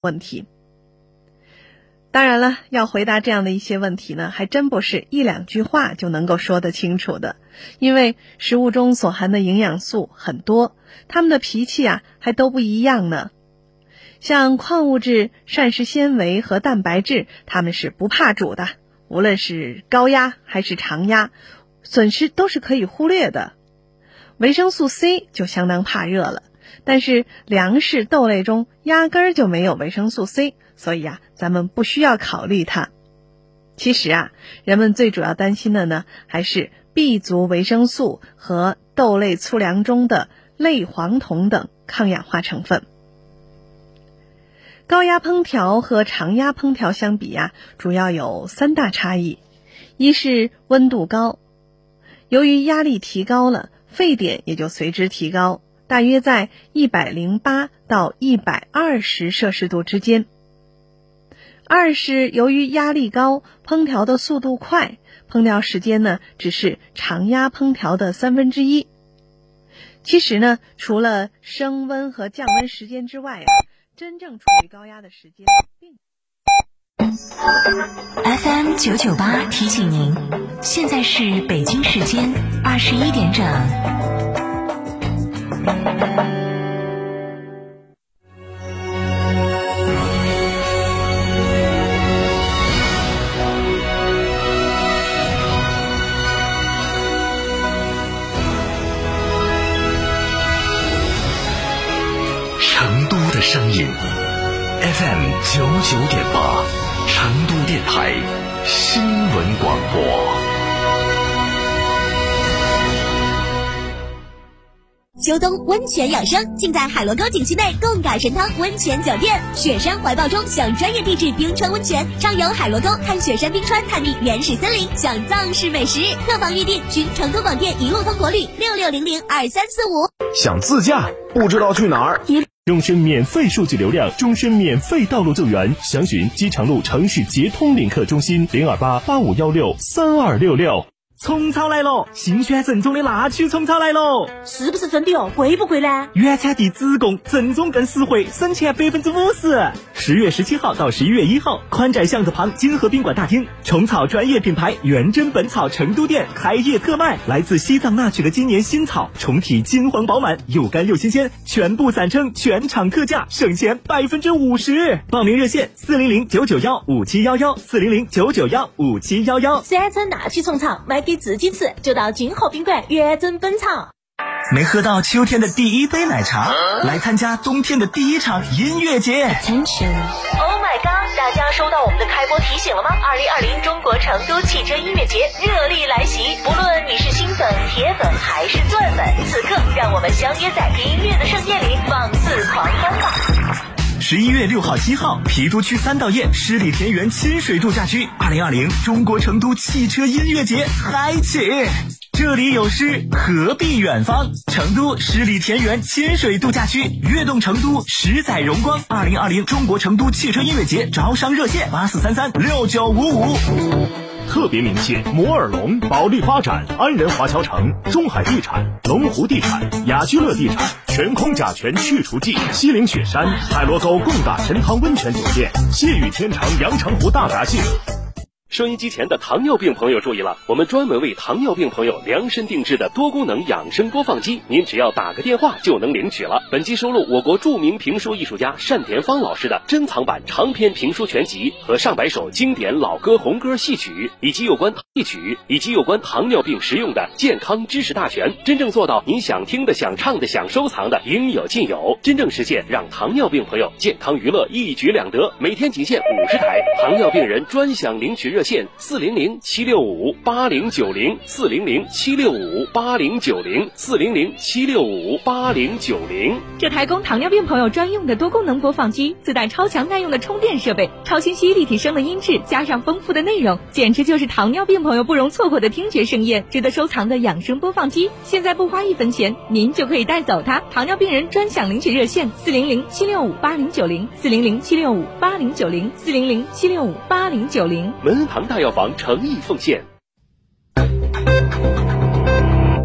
问题。当然了，要回答这样的一些问题呢，还真不是一两句话就能够说得清楚的，因为食物中所含的营养素很多，它们的脾气啊还都不一样呢。像矿物质、膳食纤维和蛋白质，它们是不怕煮的，无论是高压还是常压，损失都是可以忽略的。维生素 C 就相当怕热了，但是粮食豆类中压根儿就没有维生素 C。所以啊，咱们不需要考虑它。其实啊，人们最主要担心的呢，还是 B 族维生素和豆类粗粮中的类黄酮等抗氧化成分。高压烹调和常压烹调相比呀，主要有三大差异：一是温度高，由于压力提高了，沸点也就随之提高，大约在一百零八到一百二十摄氏度之间。二是由于压力高，烹调的速度快，烹调时间呢只是常压烹调的三分之一。其实呢，除了升温和降温时间之外啊，真正处于高压的时间并。FM 九九八提醒您，现在是北京时间二十一点整。声音 FM 九九点八，成都电台新闻广播。秋冬温泉养生，尽在海螺沟景区内贡嘎神汤温泉酒店。雪山怀抱中享专业地质冰川温泉，畅游海螺沟，看雪山冰川，探秘原始森林，享藏式美食。客房预订，寻成都广电一路通国旅六六零零二三四五。想自驾，不知道去哪儿？终身免费数据流量，终身免费道路救援，详询机场路城市捷通领克中心零二八八五幺六三二六六。虫草来了，新鲜正宗的那曲虫草来了，是不是真的哦？贵不贵呢？原产地直供，正宗更实惠，省钱百分之五十。十月十七号到十一月一号，宽窄巷子旁金河宾馆大厅，虫草专业品牌元真本草成都店开业特卖，来自西藏那曲的今年新草，虫体金黄饱满，又干又新鲜，全部散称全场特价，省钱百分之五十。报名热线：四零零九九幺五七幺幺，四零零九九幺五七幺幺。三称那曲虫草买。给自己吃，就到金河宾馆元真本草。没喝到秋天的第一杯奶茶，来参加冬天的第一场音乐节。Oh my god！大家收到我们的开播提醒了吗？二零二零中国成都汽车音乐节热力来袭，不论你是新粉、铁粉还是钻粉，此刻让我们相约在音乐的盛宴里放肆狂欢吧！十一月六号、七号，郫都区三道堰十里田园亲水度假区，二零二零中国成都汽车音乐节开启。这里有诗，何必远方？成都十里田园亲水度假区，悦动成都，十载荣光。二零二零中国成都汽车音乐节招商热线：八四三三六九五五。特别鸣谢摩尔龙、保利发展、安仁华侨城、中海地产、龙湖地产、雅居乐地产、悬空甲醛去除剂、西岭雪山、海螺沟贡嘎神汤温泉酒店、谢雨天长阳澄湖大闸蟹。收音机前的糖尿病朋友注意了，我们专门为糖尿病朋友量身定制的多功能养生播放机，您只要打个电话就能领取了。本机收录我国著名评书艺术家单田芳老师的珍藏版长篇评书全集和上百首经典老歌、红歌、戏曲，以及有关戏曲以及有关糖尿病实用的健康知识大全，真正做到您想听的、想唱的、想收藏的应有尽有，真正实现让糖尿病朋友健康娱乐一举两得。每天仅限五十台，糖尿病人专享领取。热线四零零七六五八零九零四零零七六五八零九零四零零七六五八零九零。这台供糖尿病朋友专用的多功能播放机，自带超强耐用的充电设备，超清晰立体声的音质，加上丰富的内容，简直就是糖尿病朋友不容错过的听觉盛宴，值得收藏的养生播放机。现在不花一分钱，您就可以带走它。糖尿病人专享领取热线四零零七六五八零九零四零零七六五八零九零四零零七六五八零九零。门堂大药房诚意奉献。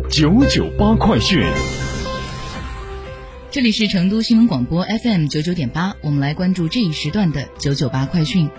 九九八快讯。这里是成都新闻广播 FM 九九点八，我们来关注这一时段的九九八快讯。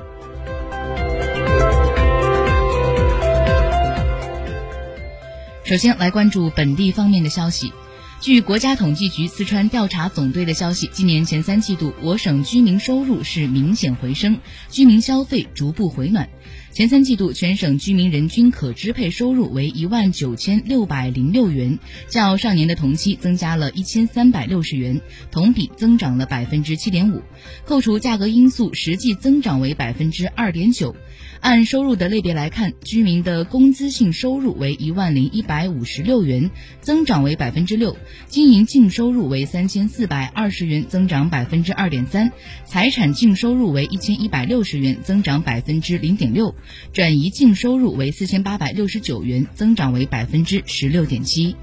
首先来关注本地方面的消息。据国家统计局四川调查总队的消息，今年前三季度，我省居民收入是明显回升，居民消费逐步回暖。前三季度全省居民人均可支配收入为一万九千六百零六元，较上年的同期增加了一千三百六十元，同比增长了百分之七点五。扣除价格因素，实际增长为百分之二点九。按收入的类别来看，居民的工资性收入为一万零一百五十六元，增长为百分之六；经营净收入为三千四百二十元，增长百分之二点三；财产净收入为一千一百六十元，增长百分之零点六；转移净收入为四千八百六十九元，增长为百分之十六点七。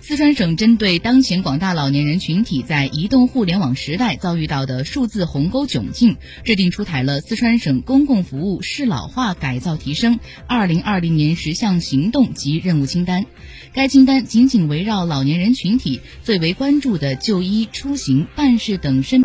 四川省针对当前广大老年人群体在移动互联网时代遭遇到的数字鸿沟窘境，制定出台了四川省公共服务适老化改造提升二零二零年十项行动及任务清单。该清单紧紧围绕老年人群体最为关注的就医、出行、办事等身。